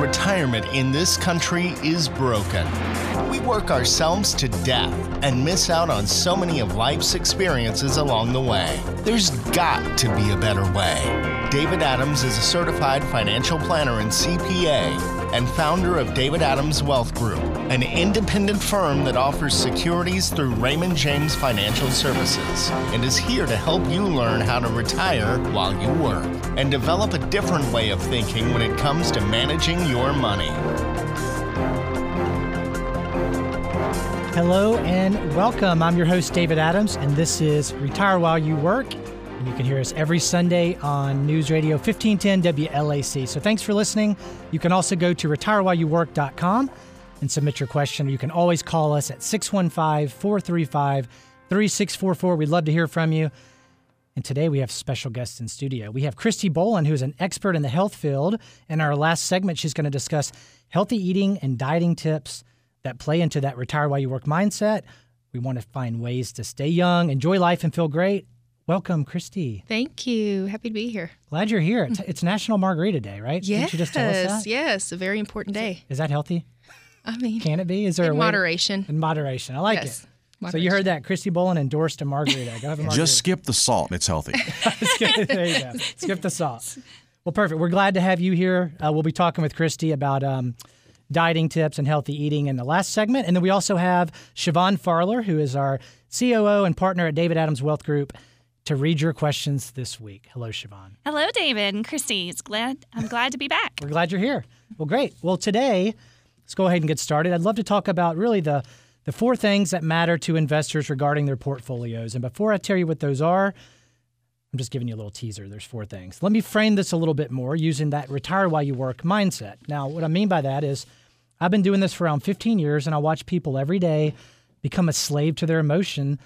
Retirement in this country is broken. We work ourselves to death and miss out on so many of life's experiences along the way. There's got to be a better way. David Adams is a certified financial planner and CPA and founder of David Adams Wealth Group, an independent firm that offers securities through Raymond James Financial Services, and is here to help you learn how to retire while you work and develop a different way of thinking when it comes to managing your money. Hello and welcome. I'm your host, David Adams, and this is Retire While You Work. And you can hear us every Sunday on News Radio 1510 WLAC. So thanks for listening. You can also go to retirewhileyouwork.com and submit your question. You can always call us at 615 435 3644. We'd love to hear from you. And today we have special guests in studio. We have Christy Boland, who is an expert in the health field. In our last segment, she's going to discuss healthy eating and dieting tips that play into that retire while you work mindset. We want to find ways to stay young, enjoy life, and feel great. Welcome, Christy. Thank you. Happy to be here. Glad you're here. It's, it's National Margarita Day, right? Yes. Didn't you just tell us that? Yes. A very important day. Is that healthy? I mean, Can it be? Is there in a way to- moderation. in moderation. I like Yes. it. So you heard that Christy Boland endorsed a margarita. Go have a margarita. Just skip the salt. It's healthy. there you go. Skip the salt. Well, perfect. We're glad to have you here. Uh, we'll be talking with Christy about um, dieting tips and healthy eating in the last segment. And then we also have Siobhan Farler, who is our COO and partner at David Adams Wealth Group, to read your questions this week. Hello, Siobhan. Hello, David and Christy. It's glad I'm glad to be back. We're glad you're here. Well, great. Well, today, let's go ahead and get started. I'd love to talk about really the the four things that matter to investors regarding their portfolios. And before I tell you what those are, I'm just giving you a little teaser. There's four things. Let me frame this a little bit more using that retire while you work mindset. Now, what I mean by that is I've been doing this for around 15 years and I watch people every day become a slave to their emotion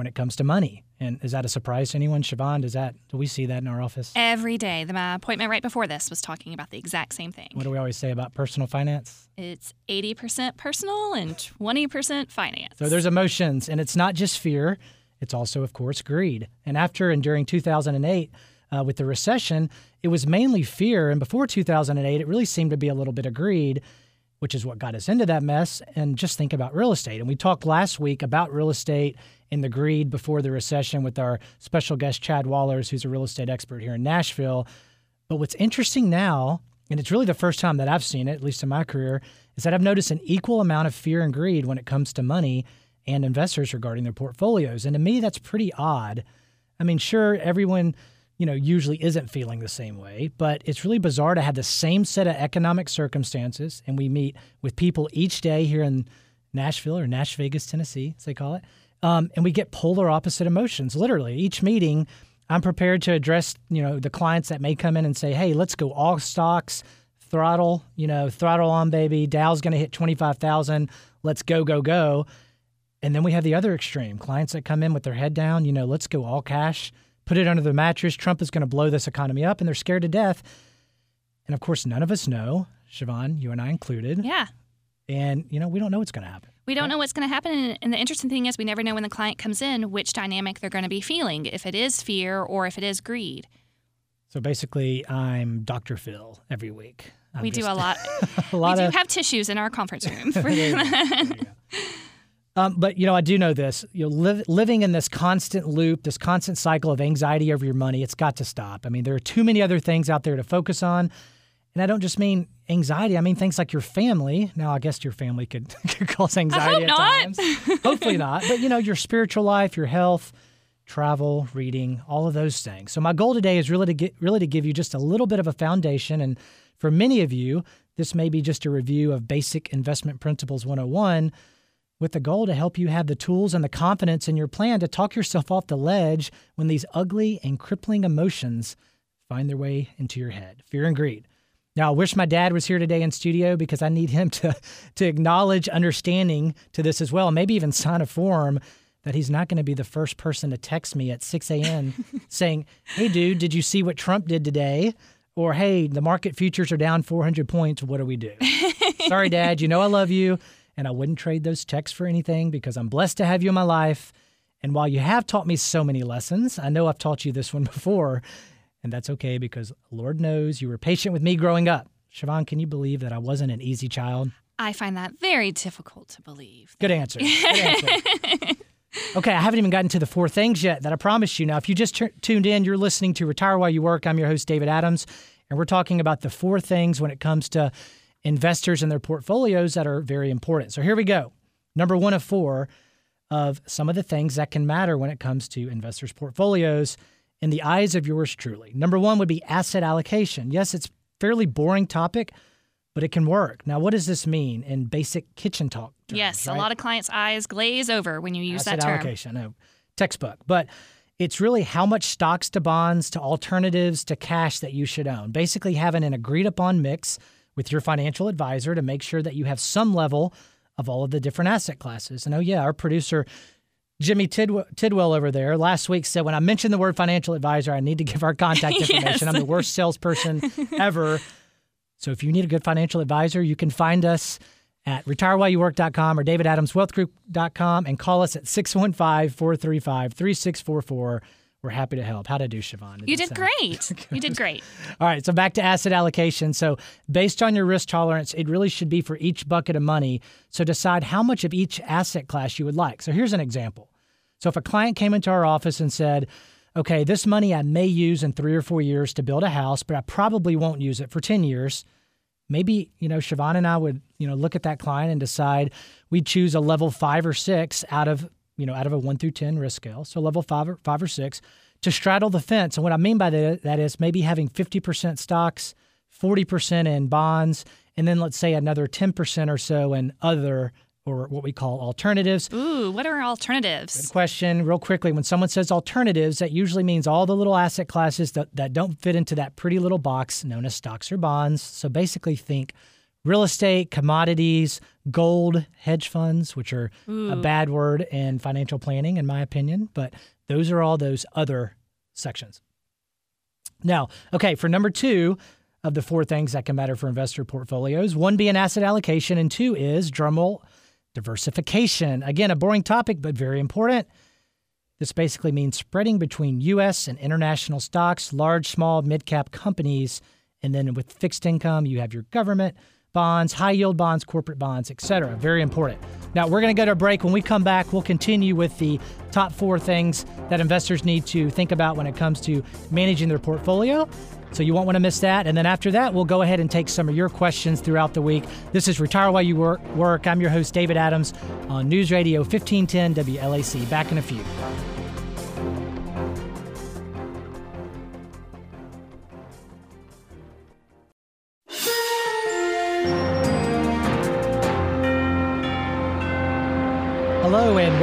when it comes to money. And is that a surprise to anyone? Siobhan, does that do we see that in our office? Every day. The, my appointment right before this was talking about the exact same thing. What do we always say about personal finance? It's 80% personal and 20% finance. So there's emotions, and it's not just fear, it's also, of course, greed. And after and during 2008, uh, with the recession, it was mainly fear. And before 2008, it really seemed to be a little bit of greed, which is what got us into that mess. And just think about real estate. And we talked last week about real estate and the greed before the recession with our special guest, Chad Wallers, who's a real estate expert here in Nashville. But what's interesting now, and it's really the first time that I've seen it, at least in my career, is that I've noticed an equal amount of fear and greed when it comes to money and investors regarding their portfolios. And to me, that's pretty odd. I mean, sure, everyone, you know, usually isn't feeling the same way, but it's really bizarre to have the same set of economic circumstances. And we meet with people each day here in Nashville or Nash Vegas, Tennessee, as they call it. Um, and we get polar opposite emotions. Literally, each meeting, I'm prepared to address, you know, the clients that may come in and say, "Hey, let's go all stocks, throttle, you know, throttle on, baby. Dow's going to hit twenty five thousand. Let's go, go, go." And then we have the other extreme clients that come in with their head down, you know, let's go all cash, put it under the mattress. Trump is going to blow this economy up, and they're scared to death. And of course, none of us know, Siobhan, you and I included. yeah. And, you know, we don't know what's going to happen. We don't know what's going to happen. And- the interesting thing is, we never know when the client comes in which dynamic they're going to be feeling, if it is fear or if it is greed. So basically, I'm Dr. Phil every week. I'm we do a lot. a lot we do of have tissues in our conference room. for- There. There. Um, but you know, I do know this. You know, live, living in this constant loop, this constant cycle of anxiety over your money, it's got to stop. I mean, there are too many other things out there to focus on, and I don't just mean anxiety. I mean things like your family. Now, I guess your family could, could cause anxiety at not. times. Hopefully not. But you know, your spiritual life, your health, travel, reading, all of those things. So my goal today is really to get really to give you just a little bit of a foundation and for many of you, this may be just a review of basic investment principles 101 with the goal to help you have the tools and the confidence in your plan to talk yourself off the ledge when these ugly and crippling emotions find their way into your head. Fear and greed. Now, I wish my dad was here today in studio because I need him to, to acknowledge understanding to this as well, maybe even sign a form that he's not going to be the first person to text me at 6 a.m. saying, Hey, dude, did you see what Trump did today? Or, Hey, the market futures are down 400 points. What do we do? Sorry, Dad. You know I love you, and I wouldn't trade those texts for anything because I'm blessed to have you in my life. And while you have taught me so many lessons, I know I've taught you this one before. and that's okay because Lord knows you were patient with me growing up. Siobhan, can you believe that I wasn't an easy child? I find that very difficult to believe. Good answer. Good answer. okay, I haven't even gotten to the four things yet that I promised you. Now, if you just t- tuned in, you're listening to Retire While You Work. I'm your host, David Adams, and we're talking about the four things when it comes to investors and their portfolios that are very important. So here we go. Number one of four of some of the things that can matter when it comes to investors' portfolios in the eyes of yours truly. Number one would be asset allocation. Yes, it's fairly boring topic, but it can work. Now, what does this mean in basic kitchen talk? Terms, yes, right? a lot of clients' eyes glaze over when you use asset that term. allocation. No, textbook, but it's really how much stocks to bonds to alternatives to cash that you should own. Basically, having an agreed upon mix with your financial advisor to make sure that you have some level of all of the different asset classes. And oh yeah, our producer Jimmy Tidwell, Tidwell over there last week said when I mentioned the word financial advisor, I need to give our contact information. Yes. I'm the worst salesperson ever. So if you need a good financial advisor, you can find us at retirewhileyouwork.com or davidadamswealthgroup.com and call us at 615-435-3644. We're happy to help. How'd I do, Siobhan? You did sound- great. You did great. All right, so back to asset allocation. So, based on your risk tolerance, it really should be for each bucket of money. So, decide how much of each asset class you would like. So, here's an example. So, if a client came into our office and said, Okay, this money I may use in three or four years to build a house, but I probably won't use it for 10 years. Maybe, you know, Siobhan and I would, you know, look at that client and decide we'd choose a level five or six out of, you know, out of a one through 10 risk scale. So level five or five or six to straddle the fence. And what I mean by that, that is maybe having 50% stocks, 40% in bonds, and then let's say another 10% or so in other or what we call alternatives. Ooh, what are alternatives? Good question real quickly when someone says alternatives, that usually means all the little asset classes that, that don't fit into that pretty little box known as stocks or bonds. So basically, think real estate, commodities, gold, hedge funds, which are a bad word in financial planning, in my opinion, but those are all those other sections. Now, okay, for number two of the four things that can matter for investor portfolios, one being asset allocation, and two is drumroll diversification. Again, a boring topic, but very important. This basically means spreading between U.S. and international stocks, large, small, mid cap companies, and then with fixed income, you have your government bonds, high yield bonds, corporate bonds, etc. Very important. Now, we're going to go to a break. When we come back, we'll continue with the top four things that investors need to think about when it comes to managing their portfolio. So you won't want to miss that. And then after that, we'll go ahead and take some of your questions throughout the week. This is Retire While You Work. I'm your host, David Adams, on News Radio 1510 WLAC. Back in a few.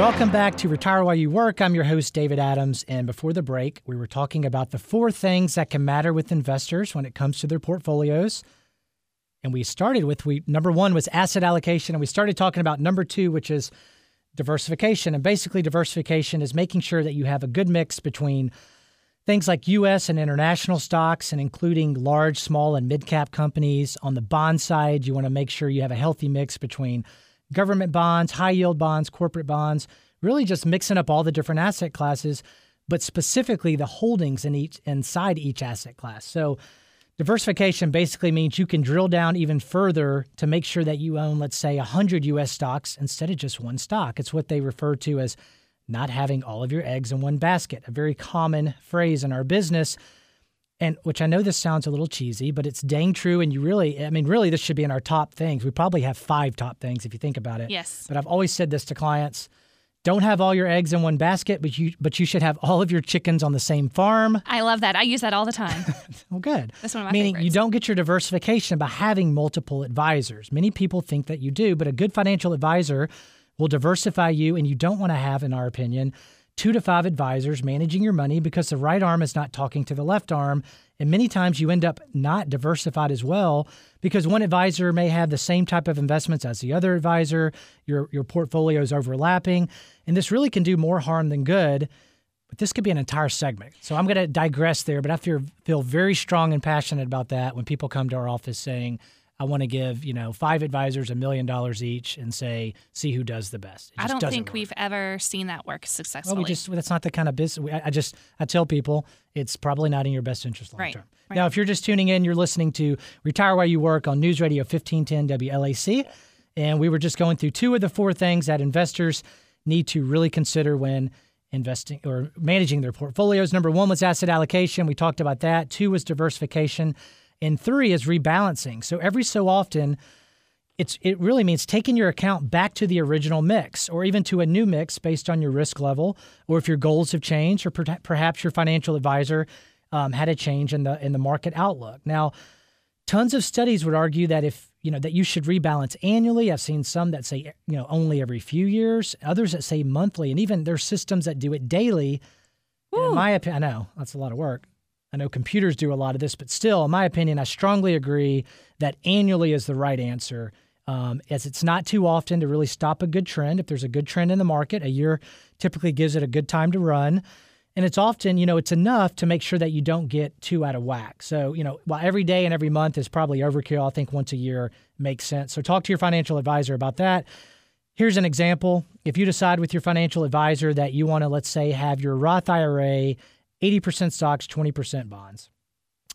Welcome back to Retire While You Work. I'm your host, David Adams. And before the break, we were talking about the four things that can matter with investors when it comes to their portfolios. And we started with we number one was asset allocation, and we started talking about number two, which is diversification. And basically, diversification is making sure that you have a good mix between things like U.S. and international stocks, and including large, small, and mid cap companies. On the bond side, you want to make sure you have a healthy mix between government bonds, high yield bonds, corporate bonds, really just mixing up all the different asset classes, but specifically the holdings in each inside each asset class. So diversification basically means you can drill down even further to make sure that you own, let's say, 100 US stocks instead of just one stock. It's what they refer to as not having all of your eggs in one basket, a very common phrase in our business and which I know this sounds a little cheesy, but it's dang true. And you really, I mean, really, this should be in our top things. We probably have five top things if you think about it. Yes. But I've always said this to clients: don't have all your eggs in one basket, but you, but you should have all of your chickens on the same farm. I love that. I use that all the time. Well, good. That's one of my Meaning you don't get your diversification by having multiple advisors. Many people think that you do, but a good financial advisor will diversify you, and you don't want to have, in our opinion, two to five advisors managing your money because the right arm is not talking to the left arm. And many times you end up not diversified as well because one advisor may have the same type of investments as the other advisor. Your, your portfolio is overlapping. And this really can do more harm than good. But this could be an entire segment. So I'm going to digress there, but I feel, feel very strong and passionate about that when people come to our office saying, I want to give, you know, five advisors a million dollars each and say, see who does the best. It I don't think work. we've ever seen that work successfully. Well, we just that's not the kind of business. we- I I just I tell people it's probably not in your best interest long Right, term. right. Now, if you're just tuning in, you're listening to Retire While You Work on News Radio 1510 WLAC, and we were just going through two of the four things that investors need to really consider when investing or managing their portfolios. Number one was asset allocation. We talked about that. Two was diversification, and three is rebalancing. So every so often it's it really means taking your account back to the original mix or even to a new mix based on your risk level or if your goals have changed or per- perhaps your financial advisor um, had a change in the in the market outlook. Now tons of studies would argue that if you know that you should rebalance annually. I've seen some that say you know only every few years others that say monthly and even there's systems that do it daily. In my opinion i know that's a lot of work i know computers do a lot of this but still in my opinion i strongly agree that annually is the right answer um, as it's not too often to really stop a good trend if there's a good trend in the market a year typically gives it a good time to run and it's often, you know, it's enough to make sure that you don't get too out of whack. So, you know, while every day and every month is probably overkill, I think once a year makes sense. So, talk to your financial advisor about that. Here's an example. If you decide with your financial advisor that you want to, let's say, have your Roth IRA 80% stocks, 20% bonds,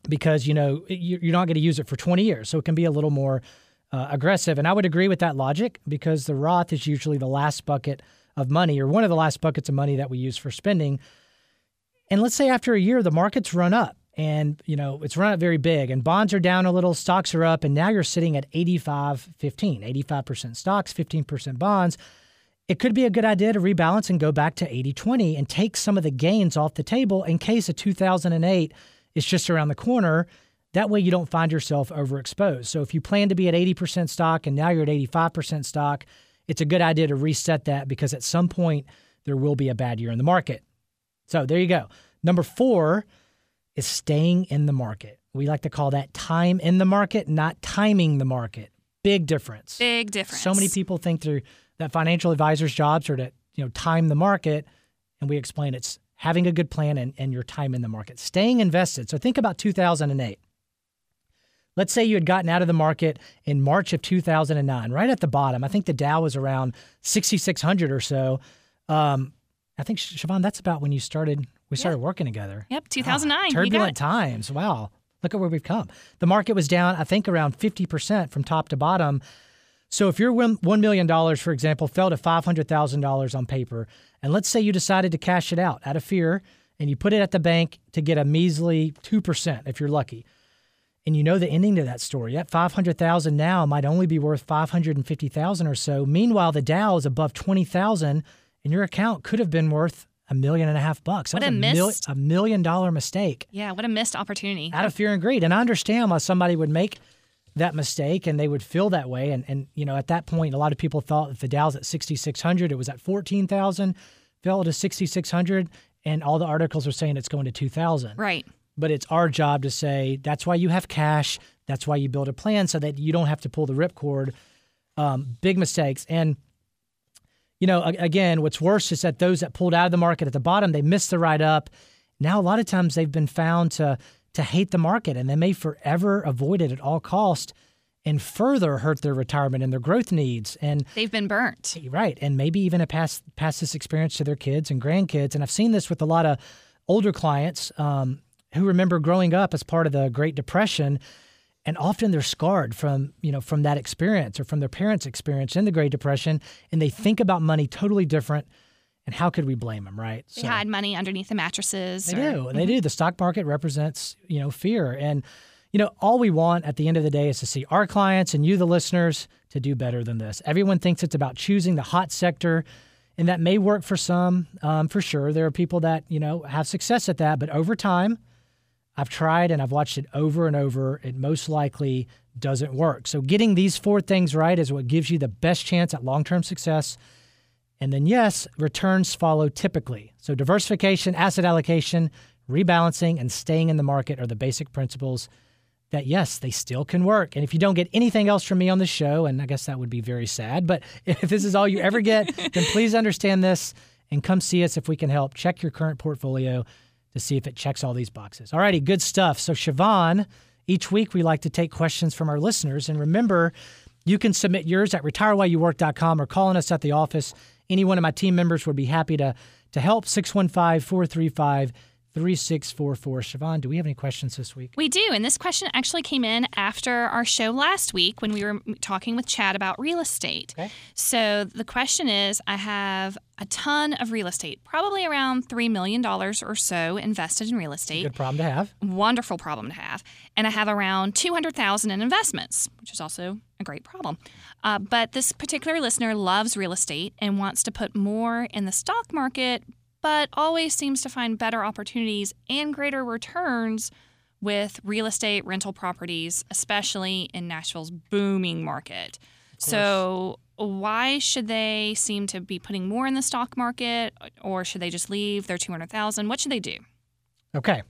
because, you know, you- you're not going to use it for 20 years. So, it can be a little more uh, aggressive. And I would agree with that logic because the Roth is usually the last bucket of money or one of the last buckets of money that we use for spending. And let's say after a year, the market's run up and, you know, it's run up very big and bonds are down a little, stocks are up, and now you're sitting at 85 15, 85% stocks, 15% bonds. It could be a good idea to rebalance and go back to 80 20 and take some of the gains off the table in case a 2008 is just around the corner. That way you don't find yourself overexposed. So if you plan to be at 80% stock and now you're at 85% stock, it's a good idea to reset that because at some point there will be a bad year in the market. So there you go. Number four is staying in the market. We like to call that time in the market, not timing the market. Big difference. Big difference. So many people think they're, that financial advisors' jobs are to you know time the market, and we explain it's having a good plan and, and your time in the market, staying invested. So think about 2008. Let's say you had gotten out of the market in March of 2009, right at the bottom. I think the Dow was around 6,600 or so. Um, I think Siobhan, that's about when you started. We started working together. Yep, 2009. Ah, turbulent times. Wow. Look at where we've come. The market was down, I think, around 50% from top to bottom. So if your $1 million, for example, fell to $500,000 on paper, and let's say you decided to cash it out out of fear and you put it at the bank to get a measly 2% if you're lucky. And you know the ending to that story. That 500,000 now might only be worth 550,000 or so. Meanwhile, the Dow is above 20,000 and your account could have been worth a million and a half bucks. That What was a mil- a million dollar mistake Yeah, what a missed opportunity. out of fear and greed. And I understand why somebody would make that mistake and they would feel that way. And, and you know, at that point, a lot of people thought if the Dow's at 6,600, it was at 14,000, fell to 6,600, and all the articles are saying it's going to 2,000. Right. But it's our job to say that's why you have cash. That's why you build a plan so that you don't have to pull the ripcord. Um, big mistakes. And you know, again, what's worse is that those that pulled out of the market at the bottom, they missed the ride up. Now, a lot of times they've been found to to hate the market, and they may forever avoid it at all cost, and further hurt their retirement and their growth needs. And They've been burnt. right, and maybe even a pass pass this experience to their kids and grandkids. And I've seen this with a lot of older clients um, who remember growing up as part of the Great Depression, and often they're scarred from you know from that experience or from their parents' experience in the Great Depression, and they think about money totally different. And how could we blame them, right? They hide money underneath the mattresses. They or- do. They do. The stock market represents, you know, fear. And, you know, all we want at the end of the day is to see our clients and you, the listeners, to do better than this. Everyone thinks it's about choosing the hot sector, and that may work for some, um, for sure. There are people that, you know, have success at that. But over time, I've tried and I've watched it over and over. It most likely doesn't work. So getting these four things right is what gives you the best chance at long term success. And then, yes, returns follow typically. So, diversification, asset allocation, rebalancing, and staying in the market are the basic principles that, yes, they still can work. And if you don't get anything else from me on the show, and I guess that would be very sad, but if this is all you ever get, then please understand this and come see us if we can help. Check your current portfolio to see if it checks all these boxes. All righty, good stuff. So, Siobhan Each week, we like to take questions from our listeners. And remember, you can submit yours at retirewhileyouwork.com or calling us at the office. Any one of my team members would be happy to, to help. 615 435 3644. Siobhan, do we have any questions this week? We do. And this question actually came in after our show last week when we were talking with Chad about real estate. Okay. So the question is I have a ton of real estate, probably around $3 million or so invested in real estate. Good problem to have. Wonderful problem to have. And I have around 200000 in investments, which is also a great problem. Uh, but this particular listener loves real estate and wants to put more in the stock market, but always seems to find better opportunities and greater returns with real estate rental properties, especially in Nashville's booming market. So, why should they seem to be putting more in the stock market, or should they just leave their 200,000? What should they do? Okay.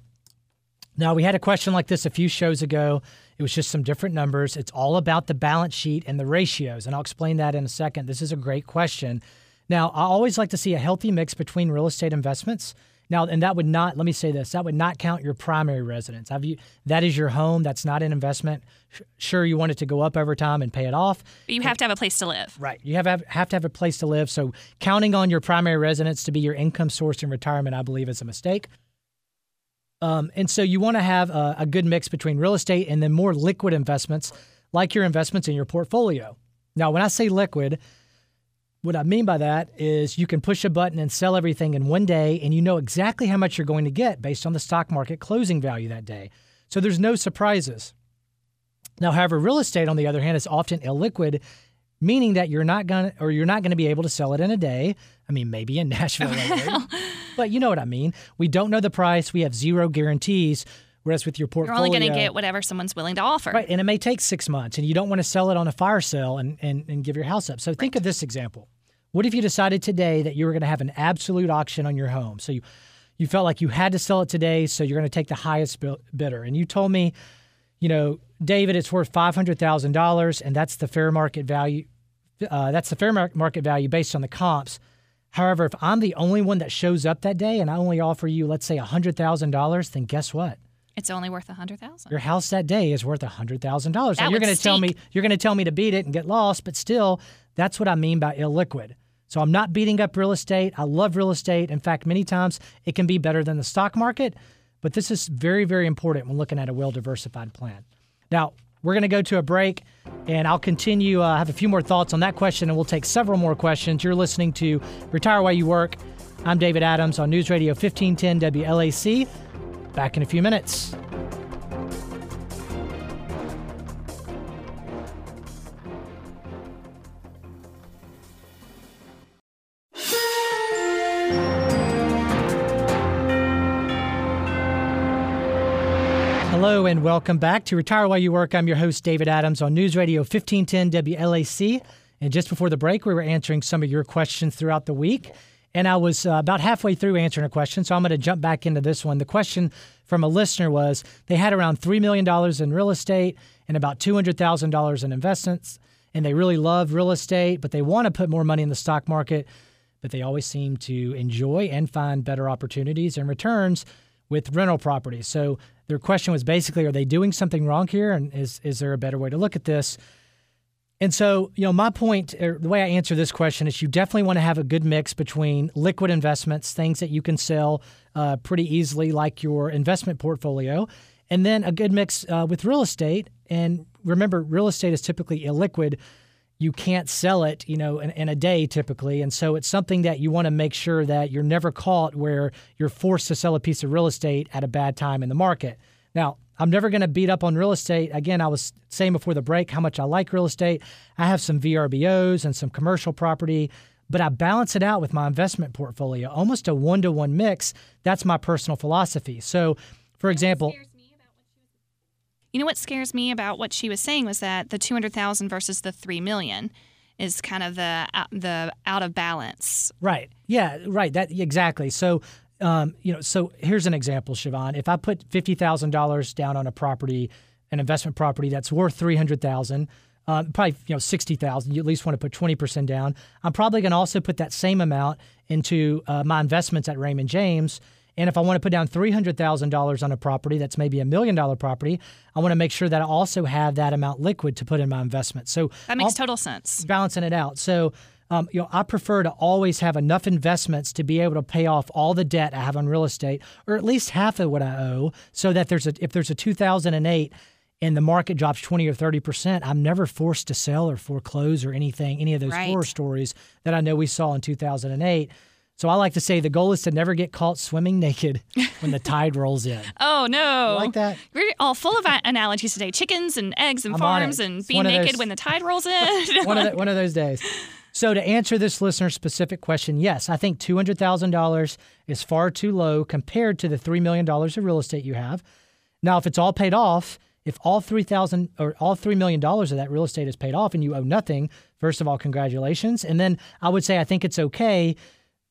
Now, we had a question like this a few shows ago. It was just some different numbers. It's all about the balance sheet and the ratios, and I'll explain that in a second. This is a great question. Now, I always like to see a healthy mix between real estate investments. Now, and that would not, let me say this, that would not count your primary residence. Have you, that is your home. That's not an investment. Sure, you want it to go up over time and pay it off. But you have to have a place to live. Right. You have, have to have a place to live. So counting on your primary residence to be your income source in retirement, I believe, is a mistake. Um, and so you want to have a, a good mix between real estate and then more liquid investments, like your investments in your portfolio. Now, when I say liquid, what I mean by that is you can push a button and sell everything in one day, and you know exactly how much you're going to get based on the stock market closing value that day. So there's no surprises. Now, however, real estate, on the other hand, is often illiquid, meaning that you're not going to or you're not going to be able to sell it in a day. I mean, maybe in Nashville, lately, but you know what I mean. We don't know the price. We have zero guarantees. Whereas with your portfolio, you're only going to get whatever someone's willing to offer. Right, and it may take six months, and you don't want to sell it on a fire sale and, and, and give your house up. So think Right. of this example. What if you decided today that you were going to have an absolute auction on your home? So you you felt like you had to sell it today, so you're going to take the highest bi- bidder, and you told me, you know, David, it's worth five hundred thousand dollars, and that's the fair market value. Uh, that's the fair mar- market value based on the comps. However, if I'm the only one that shows up that day and I only offer you, let's say, $100,000, then guess what? It's only worth a hundred thousand. Your house that day is worth a $100,000. Now That you're going to tell me you're going to tell me to beat it and get lost, but still that's what I mean by illiquid. So I'm not beating up real estate. I love real estate. In fact, many times it can be better than the stock market, but this is very very important when looking at a well-diversified plan. Now, we're going to go to a break and I'll continue uh, have a few more thoughts on that question and we'll take several more questions. You're listening to Retire While You Work. I'm David Adams on News Radio 1510 WLAC. Back in a few minutes. Hello and welcome back to Retire While You Work. I'm your host, David Adams, on News Radio 1510 WLAC. And just before the break, we were answering some of your questions throughout the week. And I was uh, about halfway through answering a question, so I'm going to jump back into this one. The question from a listener was they had around $3 million in real estate and about $200,000 in investments, and they really love real estate, but they want to put more money in the stock market, but they always seem to enjoy and find better opportunities and returns with rental properties. So their question was basically, are they doing something wrong here? And is, is there a better way to look at this? And so, you know, my point, or the way I answer this question is you definitely want to have a good mix between liquid investments, things that you can sell uh, pretty easily, like your investment portfolio, and then a good mix uh, with real estate. And remember, real estate is typically illiquid. You can't sell it, you know, in, in a day typically. And so it's something that you want to make sure that you're never caught where you're forced to sell a piece of real estate at a bad time in the market. Now, I'm never going to beat up on real estate. Again, I was saying before the break how much I like real estate. I have some VRBOs and some commercial property, but I balance it out with my investment portfolio, almost a one to one mix. That's my personal philosophy. So, for example, You know what scares me about what she was saying was that the 200,000 versus the 3 million is kind of the the out of balance. Right. Yeah. Right. That exactly. So, um, you know, so here's an example, Siobhan. If I put fifty thousand dollars down on a property, an investment property that's worth three hundred thousand, uh, probably you know sixty thousand. You at least want to put twenty percent down. I'm probably going to also put that same amount into uh, my investments at Raymond James. And if I want to put down $300,000 on a property that's maybe a million dollar property, I want to make sure that I also have that amount liquid to put in my investment. So That makes I'll- total sense. balancing it out. So, um, you know, I prefer to always have enough investments to be able to pay off all the debt I have on real estate, or at least half of what I owe, so that there's a if there's a 2008 and the market drops 20 or 30 percent, I'm never forced to sell or foreclose or anything, any of those Right. horror stories that I know we saw in 2008. So I like to say the goal is to never get caught swimming naked when the tide rolls in. Oh no! like that? We're all full of analogies today: chickens and eggs and I'm farms and being naked those- when the tide rolls in. one of the, one of those days. So to answer this listener specific question, yes, I think two hundred thousand dollars is far too low compared to the three million dollars of real estate you have. Now, if it's all paid off, if all three thousand or all three million dollars of that real estate is paid off and you owe nothing, first of all, congratulations. And then I would say I think it's okay.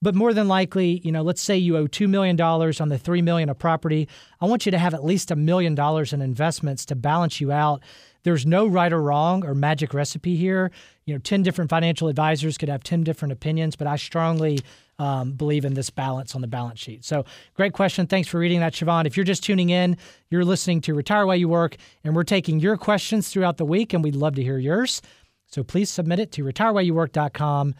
But more than likely, you know, let's say you owe two million dollars on the three million of property. I want you to have at least a million dollars in investments to balance you out. There's no right or wrong or magic recipe here. You know, ten different financial advisors could have ten different opinions, but I strongly um, believe in this balance on the balance sheet. So, great question. Thanks for reading that, Siobhan. If you're just tuning in, you're listening to Retire While You Work, and we're taking your questions throughout the week, and we'd love to hear yours. So please submit it to retirewhileyouwork.com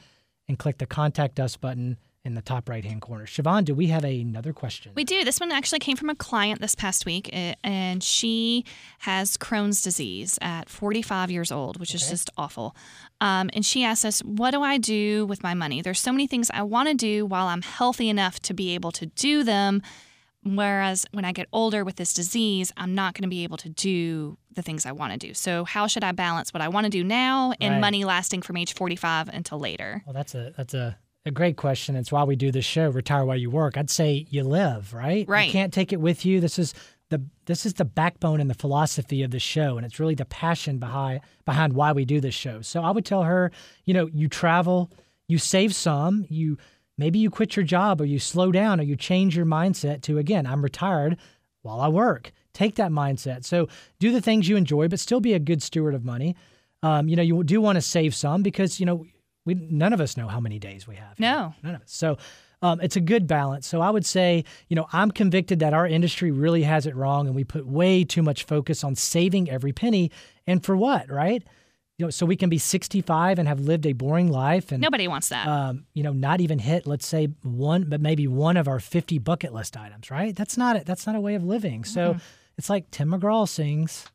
and click the Contact Us button in the top right hand corner. Siobhan, do we have another question? We do. This one actually came from a client this past week, uh, and she has Crohn's disease at 45 years old, which is just awful. Um, and she asked us, What do I do with my money? There's so many things I want to do while I'm healthy enough to be able to do them. Whereas when I get older with this disease, I'm not going to be able to do the things I want to do. So, how should I balance what I want to do now and Right. money lasting from age 45 until later? Well, that's a that's a, a great question. It's why we do this show, Retire While You Work. I'd say you live, right? Right. You can't take it with you. This is the this is the backbone and the philosophy of the show, and it's really the passion behind behind why we do this show. So I would tell her, you know, you travel, you save some, you maybe you quit your job or you slow down or you change your mindset to again, I'm retired while I work. Take that mindset. So do the things you enjoy, but still be a good steward of money. Um, you know, you do want to save some because you know we none of us know how many days we have. No. none of us. So um, it's a good balance. So I would say, you know, I'm convicted that our industry really has it wrong, and we put way too much focus on saving every penny. And for what, right? You know, so we can be 65 and have lived a boring life, and Nobody wants that. um, you know, not even hit, let's say one, but maybe one of our 50 bucket list items, right? That's not it. That's not a way of living. So it's like Tim McGraw sings,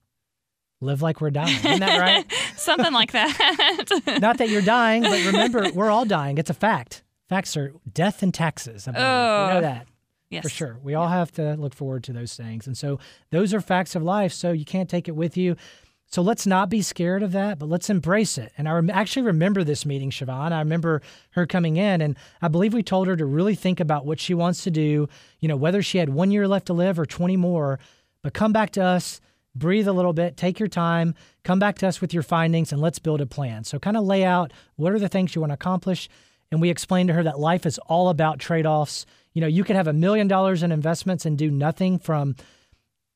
"Live like we're dying." Isn't that right? Something like that. not that you're dying, but remember, we're all dying. It's a fact. Facts are death and taxes. I believe. we know Oh. that yes. for sure. We all have to look forward to those things. And so those are facts of life. So you can't take it with you. So let's not be scared of that, but let's embrace it. And I rem- actually remember this meeting, Siobhan. I remember her coming in, and I believe we told her to really think about what she wants to do, you know, whether she had one year left to live or 20 more, but come back to us, breathe a little bit, take your time, come back to us with your findings, and let's build a plan. So kind of lay out what are the things you want to accomplish. And we explained to her that life is all about trade offs. You know, you could have a million dollars in investments and do nothing from,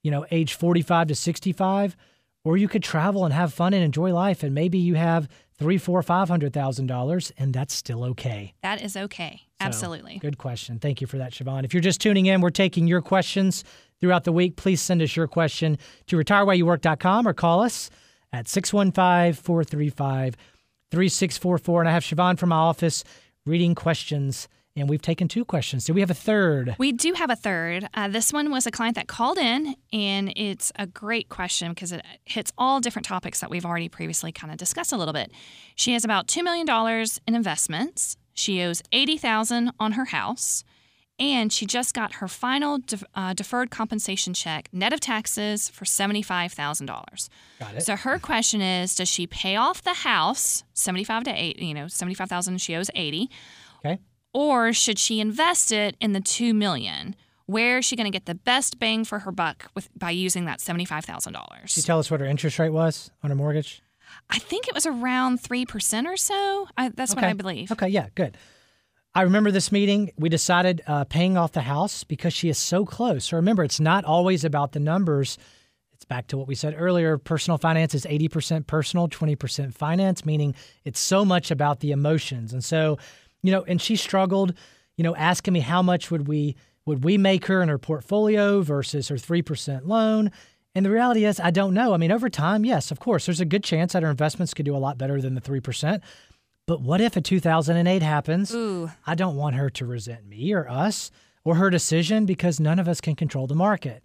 you know, age 45 to 65, or you could travel and have fun and enjoy life. And maybe you have three, four, five hundred thousand dollars, and that's still okay. That is okay. So, Absolutely. Good question. Thank you for that, Siobhan. If you're just tuning in, we're taking your questions throughout the week. Please send us your question to retirewhileyouwork.com or call us at 615 435 3644. And I have Siobhan from my office reading questions, and we've taken two questions. Do we have a third? We do have a third. Uh, this one was a client that called in, and it's a great question because it hits all different topics that we've already previously kind of discussed a little bit. She has about $2 million in investments. She owes 80000 on her house, and she just got her final def- uh, deferred compensation check, net of taxes, for $75,000. Got it. So her question is, does she pay off the house, 75 to 8, you know, 75,000 she owes 80, Okay. or should she invest it in the 2 million? Where is she going to get the best bang for her buck with by using that Can you $75,000? tell us what her interest rate was on her mortgage? I think it was around 3% or so. I, that's what I believe. Okay, yeah, good. I remember this meeting. We decided uh, paying off the house because she is so close. So remember, it's not always about the numbers. It's back to what we said earlier. Personal finance is 80% personal, 20% finance, meaning it's so much about the emotions. And so, you know, and she struggled, you know, asking me how much would we would we make her in her portfolio versus her 3% loan? And the reality is, I don't know. I mean, over time, yes, of course, there's a good chance that her investments could do a lot better than the 3%. But what if a 2008 happens? Ooh. I don't want her to resent me or us or her decision because none of us can control the market.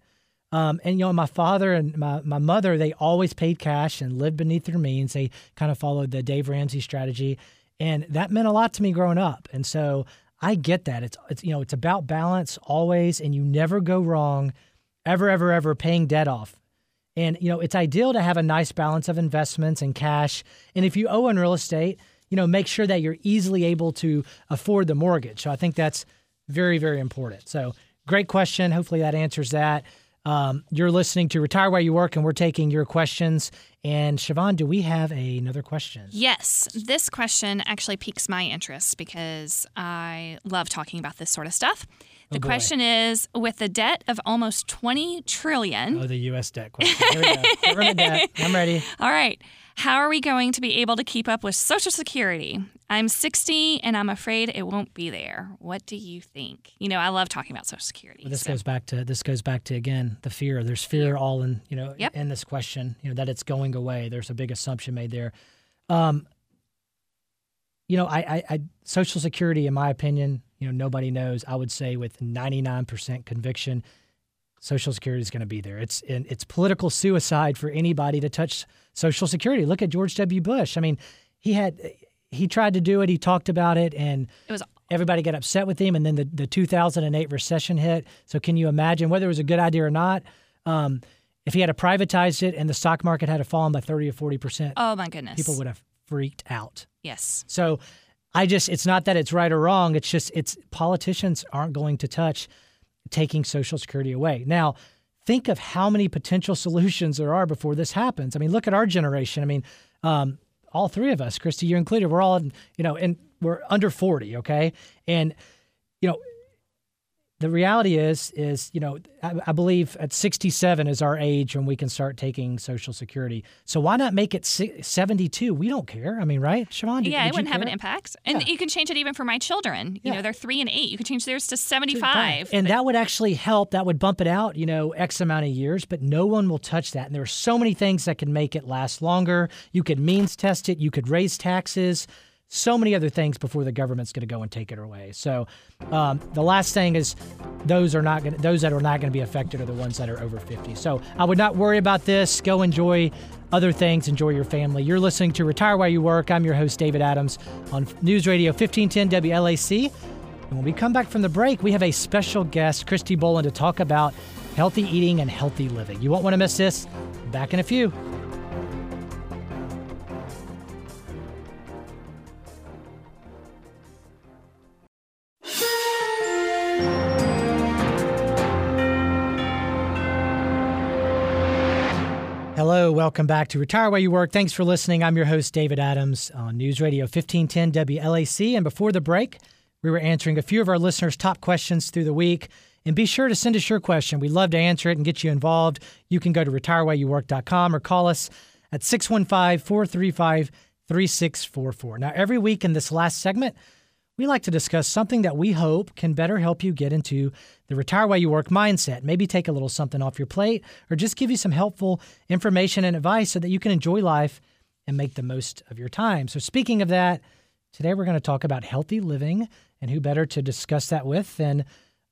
Um, and, you know, my father and my, my mother, they always paid cash and lived beneath their means. They kind of followed the Dave Ramsey strategy. And that meant a lot to me growing up. And so I get that. It's, it's you know, it's about balance always, and you never go wrong ever, ever, ever paying debt off. And, you know, it's ideal to have a nice balance of investments and cash. And if you owe in real estate, you know, make sure that you're easily able to afford the mortgage. So I think that's very, very important. So great question. Hopefully that answers that. Um, you're listening to Retire While You Work, and we're taking your questions. And Siobhan, do we have a, another question? Yes, this question actually piques my interest because I love talking about this sort of stuff. The Oh, question is with the debt of almost 20 trillion. Oh, the U.S. debt question. Here we go. Government debt. I'm ready. All right. How are we going to be able to keep up with Social Security? I'm 60 and I'm afraid it won't be there. What do you think? You know, I love talking about Social Security. Well, this so- goes back to this goes back to again the fear. There's fear all in you know Yep. in this question. You know that it's going away. There's a big assumption made there. Um, you know, I, I, I Social Security, in my opinion, you know, nobody knows. I would say with 99% conviction, Social Security is going to be there. It's and it's political suicide for anybody to touch Social Security. Look at George W. Bush. I mean, he had he tried to do it. He talked about it, and It was everybody got upset with him, and then the, the 2008 recession hit. So can you imagine whether it was a good idea or not? Um, if he had privatized it and the stock market had fallen by 30 or 40 percent, Oh my goodness. people would have freaked out. Yes. So I just it's not that it's right or wrong. It's just it's politicians aren't going to touch taking Social Security away. Now, think of how many potential solutions there are before this happens. I mean, look at our generation. I mean, um, all three of us, Christy, you're included, we're all in, you know, and we're under 40, okay? And you know, the reality is is you know I, I believe at 67 is our age when we can start taking social security so why not make it 72 we don't care i mean right Siobhan did- Yeah, it wouldn't have an impact. And Yeah. you can change it even for my children. You Yeah. know, they're three and eight. You could change theirs to 75. And that would actually help. That would bump it out, you know, X amount of years, but no one will touch that. And there are so many things that can make it last longer. You could means test it, you could raise taxes, so many other things before the government's going to go and take it away. So um, the last thing is those are not going those that are not going to be affected are the ones that are over 50. So I would not worry about this. Go enjoy other things, enjoy your family. You're listening to Retire While You Work. I'm your host, David Adams, on News Radio 1510 WLAC. And when we come back from the break, we have a special guest, Christy Boland, to talk about healthy eating and healthy living. You won't want to miss this. Back in a few. Hello, welcome back to Retire While You Work. Thanks for listening. I'm your host, David Adams, on News Radio 1510 WLAC. And before the break, we were answering a few of our listeners' top questions through the week. And be sure to send us your question. We'd love to answer it and get you involved. You can go to retirewhileyouwork.com or call us at 615 435 3644. Now, every week in this last segment, we like to discuss something that we hope can better help you get into the retire while you work mindset. Maybe take a little something off your plate or just give you some helpful information and advice so that you can enjoy life and make the most of your time. So, speaking of that, today we're going to talk about healthy living and who better to discuss that with than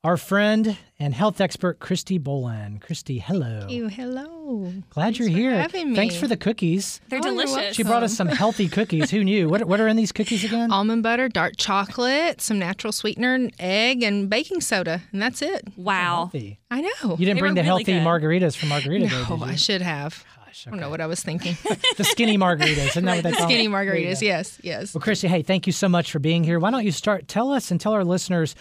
our friend and health expert, Christy Boland. Christy, hello. You hello. Glad Thanks you're for here. having me. Thanks for the cookies. They're Oh, you're delicious. She brought us some healthy cookies. Who knew? What, what are in these cookies again? almond butter, dark chocolate, some natural sweetener, egg, and baking soda, and that's it. Wow. Healthy. I know. You didn't They bring the really healthy good. margaritas from Margarita Day, no, did? I should have. Gosh, I don't know what I was thinking. the skinny margaritas. Isn't that what they the call skinny them? There margaritas. go. Yes, yes. Well, Christy, hey, thank you so much for being here. Why don't you start? Tell us and tell our listeners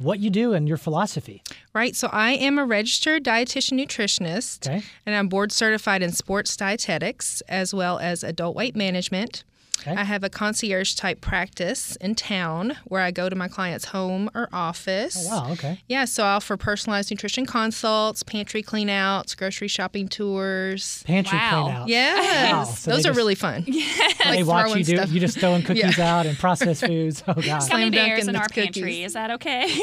what you do and your philosophy. Right. So I am a registered dietitian nutritionist, Okay. and I'm board certified in sports dietetics as well as adult weight management. Okay. I have a concierge type practice in town where I go to my client's home or office. Oh, wow. Okay. Yeah, so I offer personalized nutrition consults, pantry cleanouts, grocery shopping tours. Pantry Wow. clean out. Yes, Wow, so those are just- really fun. They Like watch you throwing do. stuff. You just throw throwing cookies Yeah. out and processed foods. Oh God. Gummy Slam dunk bears in in our cookies. pantry. Is that okay?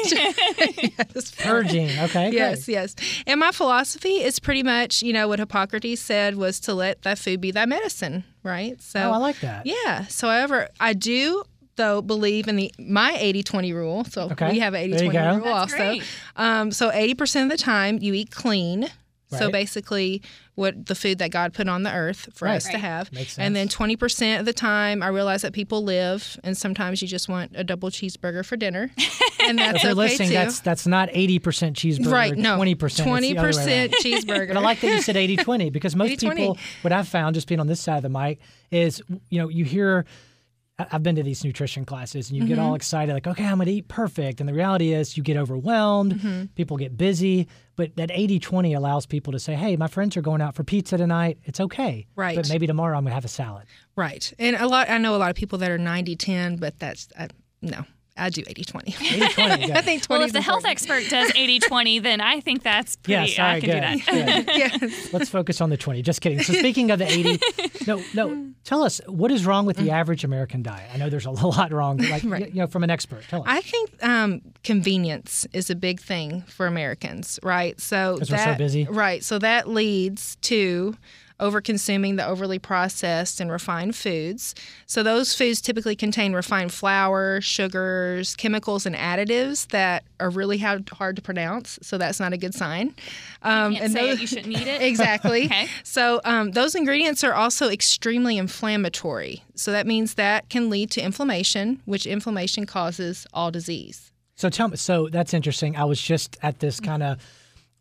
Yes. Purging. Okay. Yes, great. yes. And my philosophy is pretty much, you know, what Hippocrates said was to let thy food be thy medicine, right? So Oh, I like that. Yeah. So however, I do though believe in the my 80-20 rule. So Okay. we have an 80-20 rule That's also. great. Um, so 80% of the time you eat clean. So basically what the food that God put on the earth for Right. us to have. And then 20% of the time I realize that people live and sometimes you just want a double cheeseburger for dinner. And that's If you're okay listening, too. that's that's not 80% cheeseburger. right, no. 20%. it's the other way 20% cheeseburger. But I like that you said 80 20 because most 80-20. people, what I've found just being on this side of the mic is, you know, you hear, I- I've been to these nutrition classes and you get Mm-hmm. all excited, like, okay, I'm going to eat perfect. And the reality is you get overwhelmed, Mm-hmm. people get busy. But that 80 20 allows people to say, hey, my friends are going out for pizza tonight. It's okay. Right. But maybe tomorrow I'm going to have a salad. Right. And a lot I know a lot of people that are 90-10, but that's uh, no. I do 80-20. 80 20. I think 20 well, if the health expert does 80 20, then I think that's Yeah, pretty. sorry, I can good. do that. good. yes. Let's focus on the 20. Just kidding. So speaking of the 80, no, no, tell us what is wrong with the average American diet? I know there's a lot wrong, like Mm. Right. you know, from an expert. Tell us. I think um, convenience is a big thing for Americans, right? So 'Cause we're so that, busy? right? So that leads to over consuming the overly processed and refined foods. So those foods typically contain refined flour, sugars, chemicals, and additives that are really hard, hard to pronounce. So that's not a good sign. Um, Can't say those- it, you shouldn't eat it. Exactly. Okay. So um, those ingredients are also extremely inflammatory. So that means that can lead to inflammation, which inflammation causes all disease. So tell me. So that's interesting. I was just at this kind of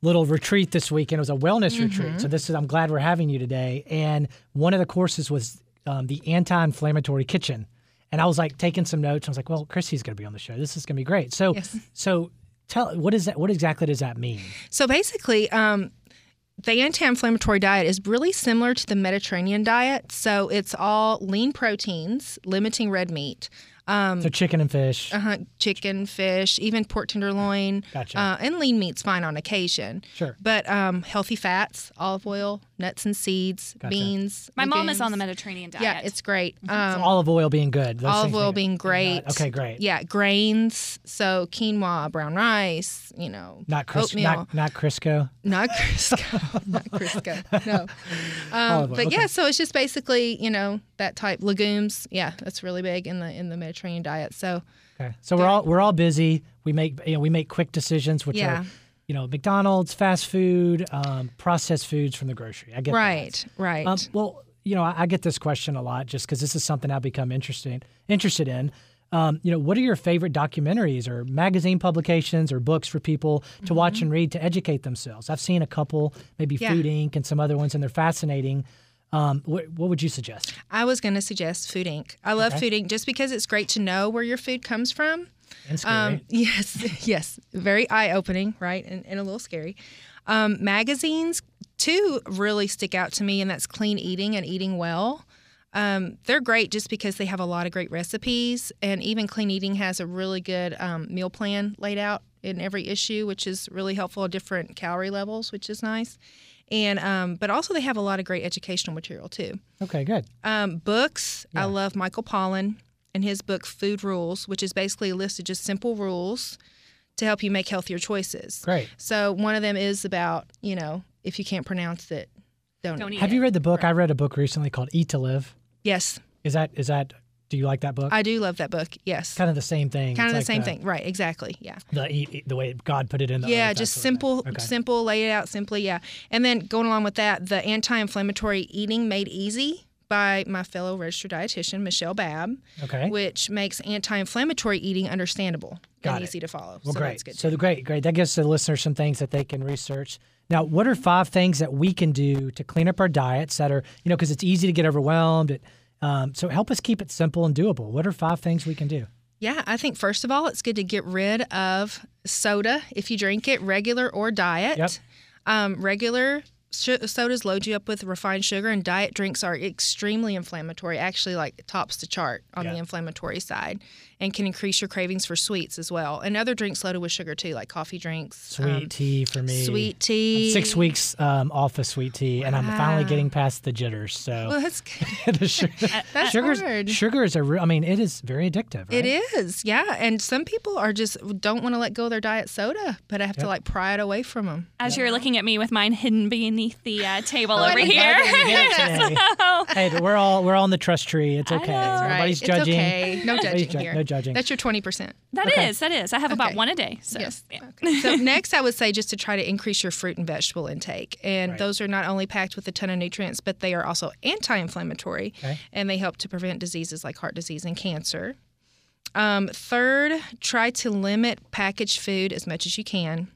little retreat this weekend. It was a wellness Mm-hmm. retreat. So this is. I'm glad we're having you today. And one of the courses was um, the anti-inflammatory kitchen. And I was like taking some notes. I was like, well, Chrissy's going to be on the show. This is going to be great. So, Yes. so tell what is that? What exactly does that mean? So basically, um, the anti-inflammatory diet is really similar to the Mediterranean diet. So it's all lean proteins, limiting red meat. Um, So chicken and fish. uh-huh, chicken, fish, even pork tenderloin, Gotcha. uh, and lean meat's fine on occasion. Sure. But um, healthy fats, olive oil, nuts and seeds, Gotcha. beans. My mom is on the. Mediterranean diet. Yeah, it's great. Um, olive oil being good. Those olive oil being- being great. Okay, great. Yeah, grains. So quinoa, brown rice. You know, Not Cris- oatmeal. not not Crisco. Not Crisco. not Crisco. No. Um, but okay. yeah, so it's just basically you know that type legumes. Yeah, that's really big in the in the Mediterranean diet. So Okay. So we're all we're all busy. We make you know we make quick decisions, which Yeah. are you know McDonald's, fast food, um, processed foods from the grocery. I get that. right, right. Um, well, you know, I, I get this question a lot just because this is something I've become interested interested in. Um, you know, what are your favorite documentaries or magazine publications or books for people to watch and read to educate themselves? I've seen a couple, maybe Mm-hmm. Yeah. Food Inc. and some other ones, and they're fascinating. Um, what, what would you suggest? I was going to suggest Food Inc. I love Okay. Food Inc. just because it's great to know where your food comes from. And scary. Um, yes, yes, very eye opening, right, and, and a little scary. Um, magazines too really stick out to me, and that's Clean Eating and Eating Well. Um, they're great just because they have a lot of great recipes, and even Clean Eating has a really good um, meal plan laid out in every issue, which is really helpful. at Different calorie levels, which is nice, and um, but also they have a lot of great educational material too. okay, good. Um, books. Yeah. I love Michael Pollan and his book Food Rules, which is basically a list of just simple rules to help you make healthier choices. Great. So one of them is about you know if you can't pronounce it, don't. Don't eat Have it. you read the book? I read a book recently called Eat to Live. Yes, Is that is that? Do you like that book? I do love that book. Yes, kind of the same thing. kind of the like same thing. Right. Exactly. Yeah. The eat, eat- the way God put it in the yeah, earth, just simple. Okay. simple, lay it out simply. Yeah, and then going along with that, the anti-inflammatory eating made easy by my fellow registered dietitian Michelle Babb, Okay. which makes anti-inflammatory eating understandable Got and it. easy to follow. Well, so great. that's good. So the great, great. That gives the listeners some things that they can research. Now, what are five things that we can do to clean up our diets that are, you know, because it's easy to get overwhelmed. It, um, so help us keep it simple and doable. What are five things we can do? Yeah, I think first of all, it's good to get rid of soda if you drink it, regular or diet. Yep. Um, regular sodas load you up with refined sugar, and diet drinks are extremely inflammatory. Actually, like tops the chart on Yeah. the inflammatory side, and can increase your cravings for sweets as well. And other drinks loaded with sugar too, like coffee drinks, Sweet um, tea for me. sweet tea. Six weeks um, off of sweet tea, and I'm finally getting past the jitters. So Well, that's good. the sugar, That's sugar's, hard. sugar is a. Re- I mean, it is very addictive. It right? is, yeah. And some people are just don't want to let go of their diet soda, but I have Yep. to like pry it away from them. As you're looking at me with mine hidden beneath the uh, table over here. Glad that you get it today. hey, we're all we're all on the trust tree. It's okay. know. Nobody's right. judging. It's okay. No Nobody's judging here. no judging. That's your twenty percent. That is, Okay. that is. I have about one a day. So Yes. yeah. Okay. so next, I would say just to try to increase your fruit and vegetable intake, and Right. those are not only packed with a ton of nutrients, but they are also anti-inflammatory, Okay. and they help to prevent diseases like heart disease and cancer. Um, third, try to limit packaged food as much as you can.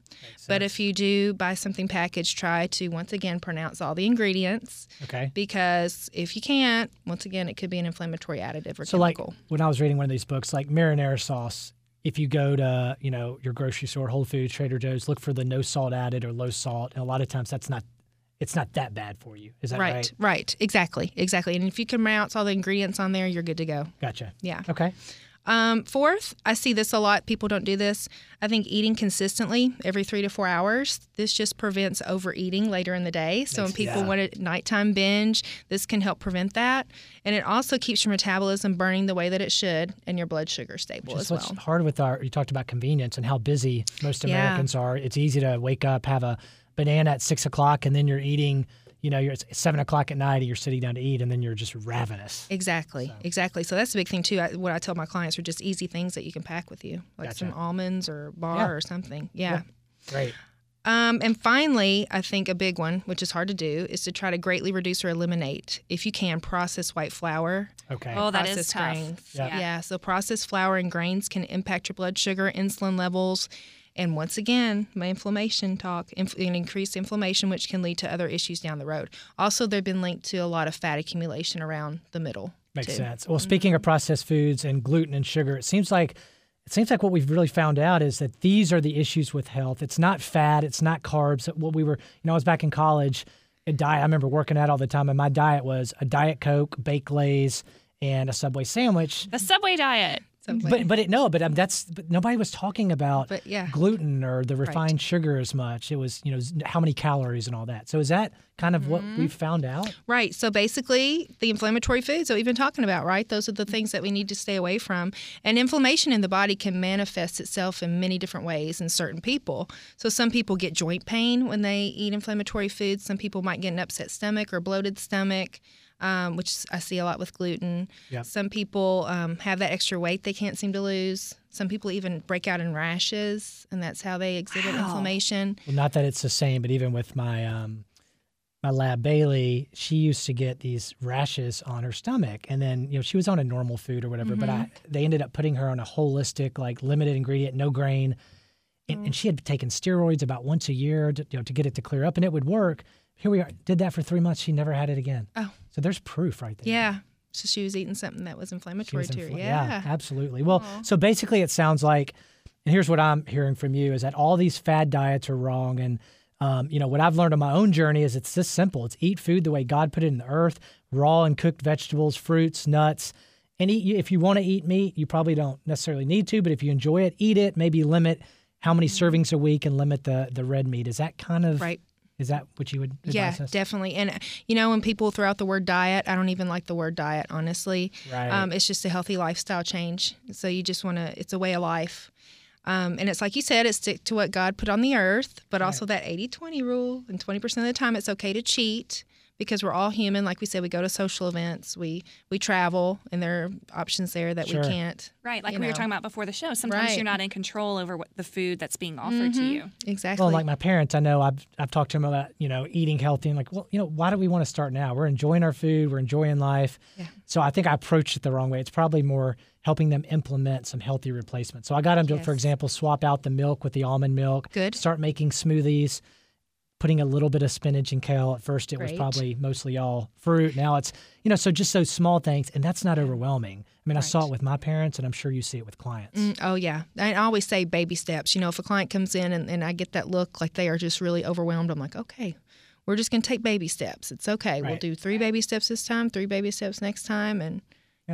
But if you do buy something packaged, try to once again pronounce all the ingredients Okay. because if you can't, once again, it could be an inflammatory additive or So, like when I was reading one of these books, like marinara sauce, if you go to you know your grocery store, Whole Foods, Trader Joe's, look for the no salt added or low salt, and a lot of times that's not. It's not that bad for you. Is that right? right, right, exactly, exactly. And if you can pronounce all the ingredients on there, you're good to go. Gotcha. Yeah. Okay. Um, fourth, I see this a lot. People don't do this. I think eating consistently every three to four hours. This just prevents overeating later in the day. So when people yeah. want a nighttime binge, this can help prevent that. And it also keeps your metabolism burning the way that it should, and your blood sugar stable Just as what's well. hard with our, you talked about convenience and how busy most Yeah. Americans are. It's easy to wake up, have a banana at six o'clock, and then you're eating, you know, you're, it's seven o'clock at night and you're sitting down to eat, and then you're just ravenous. Exactly, exactly. So that's the big thing too. I, what I tell my clients are just easy things that you can pack with you, like Gotcha. some almonds or bar Yeah. or something. Yeah. Great. Um, and finally, I think a big one, which is hard to do, is to try to greatly reduce or eliminate, if you can, processed white flour. Okay. Oh, that is processed tough. grains. Yeah. Yeah. So processed flour and grains can impact your blood sugar, insulin levels, and once again, my inflammation talk, inf- and increased inflammation, which can lead to other issues down the road. Also, they've been linked to a lot of fat accumulation around the middle. Makes too. sense. Well, speaking of mm-hmm. processed foods and gluten and sugar, it seems like it seems like what we've really found out is that these are the issues with health. It's not fat, it's not carbs. What we were, you know, I was back in college, a diet. I remember working out all the time, and my diet was a diet coke, baked lays, and a Subway sandwich. The Subway diet. Subway. But but it, no, but um, that's but nobody was talking about But, yeah. gluten or the refined sugar as much. It was you know how many calories and all that. So is that kind of Mm-hmm. what we've found out? Right. So basically, the inflammatory foods that we've been talking about, right? Those are the things that we need to stay away from. And inflammation in the body can manifest itself in many different ways in certain people. So some people get joint pain when they eat inflammatory foods. Some people might get an upset stomach or bloated stomach. Um, which I see a lot with gluten. Yep. Some people um, have that extra weight they can't seem to lose. Some people even break out in rashes, and that's how they exhibit Wow. inflammation. Well, not that it's the same, but even with my um, my lab Bailey, she used to get these rashes on her stomach, and then you know she was on a normal food or whatever. But I, they ended up putting her on a holistic, like limited ingredient, no grain, and, and she had taken steroids about once a year, to, you know, to get it to clear up, and it would work. Here we are, did that for three months. She never had it again. Oh. so there's proof right there. Yeah. So she was eating something that was inflammatory was to her. infl- Yeah. absolutely. Well, so basically, it sounds like, and here's what I'm hearing from you is that all these fad diets are wrong. And, um, you know, what I've learned on my own journey is it's this simple it's eat food the way God put it in the earth raw and cooked vegetables, fruits, nuts. And eat, if you want to eat meat, you probably don't necessarily need to, but if you enjoy it, eat it. Maybe limit how many servings a week and limit the, the red meat. Is that kind of, Right. Is that what you would advise Yeah, us? definitely. And you know, when people throw out the word diet, I don't even like the word diet, honestly. Right. Um, it's just a healthy lifestyle change. So you just want to. It's a way of life. Um, and it's like you said, it's stick to what God put on the earth, but also that 80 20 rule. And 20% of the time, it's okay to cheat because we're all human. Like we said, we go to social events, we we travel, and there are options there that Sure. we can't. Right, like You we were talking about before the show. Sometimes Right. you're not in control over what the food that's being offered to mm-hmm. you. Exactly. Well, like my parents, I know I've I've talked to them about you know eating healthy and like, well, you know, why do we want to start now? We're enjoying our food, we're enjoying life. Yeah. So I think I approached it the wrong way. It's probably more helping them implement some healthy replacements. So I got them to, for example, swap out the milk with the almond milk. Good. Start making smoothies. Putting a little bit of spinach and kale. At first, it was probably mostly all fruit. Now it's you know so just those small things, and that's not overwhelming. I mean, I saw it with my parents, and I'm sure you see it with clients. Mm, oh yeah, I always say baby steps. You know, if a client comes in and, and I get that look like they are just really overwhelmed, I'm like, okay, we're just going to take baby steps. It's okay. We'll do three baby steps this time, three baby steps next time, and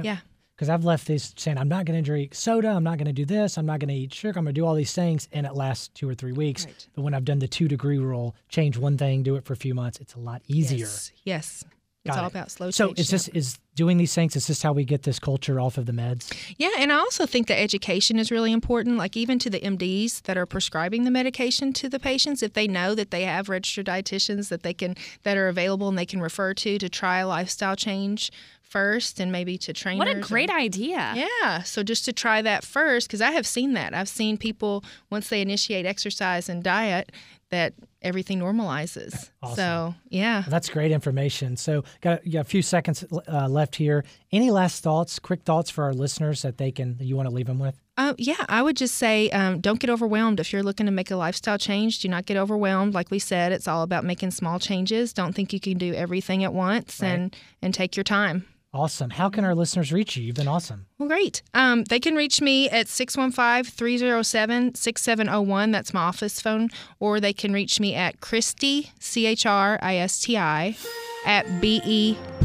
yeah, Because I've left these saying, I'm not going to drink soda. I'm not going to do this. I'm not going to eat sugar. I'm going to do all these things. And it lasts two or three weeks. Right. But when I've done the two degree rule, change one thing, do it for a few months, it's a lot easier. yes, yes. It's all it. about slow So change. just this is doing these things? Is this how we get this culture off of the meds? Yeah, and I also think that education is really important. Like even to the MDs that are prescribing the medication to the patients, if they know that they have registered dietitians that they can that are available and they can refer to to try a lifestyle change first, and maybe to trainers. What a and- great idea. Yeah, so just to try that first, because I have seen that. I've seen people once they initiate exercise and diet that everything normalizes. Awesome. So yeah. Well, that's great information. So got a, got a few seconds uh, left here. Any last thoughts, quick thoughts for our listeners that they can you want to leave them with? Uh, yeah, I would just say um, don't get overwhelmed. If you're looking to make a lifestyle change, do not get overwhelmed. Like we said, it's all about making small changes. Don't think you can do everything at once, and and take your time. Awesome. How can our listeners reach you? You've been awesome. Well, great. Um, they can reach me at 615 307 6701. That's my office phone. Or they can reach me at Christi, C H R I S T I, at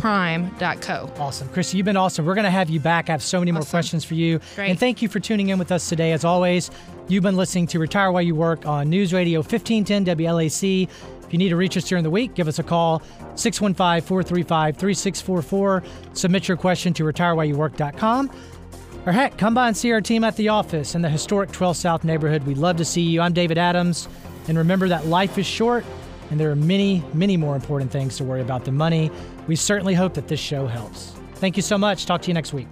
beprime.co. Awesome. Christi, you've been awesome. We're going to have you back. I have so many more questions for you. Great. And thank you for tuning in with us today. As always, you've been listening to Retire While You Work on News Radio 1510 WLAC. If you need to reach us during the week, give us a call 615 435 3644. Submit your question to retirewhileyouwork.com. Or heck, come by and see our team at the office in the historic 12 South neighborhood. We'd love to see you. I'm David Adams. And remember that life is short and there are many, many more important things to worry about than money. We certainly hope that this show helps. Thank you so much. Talk to you next week.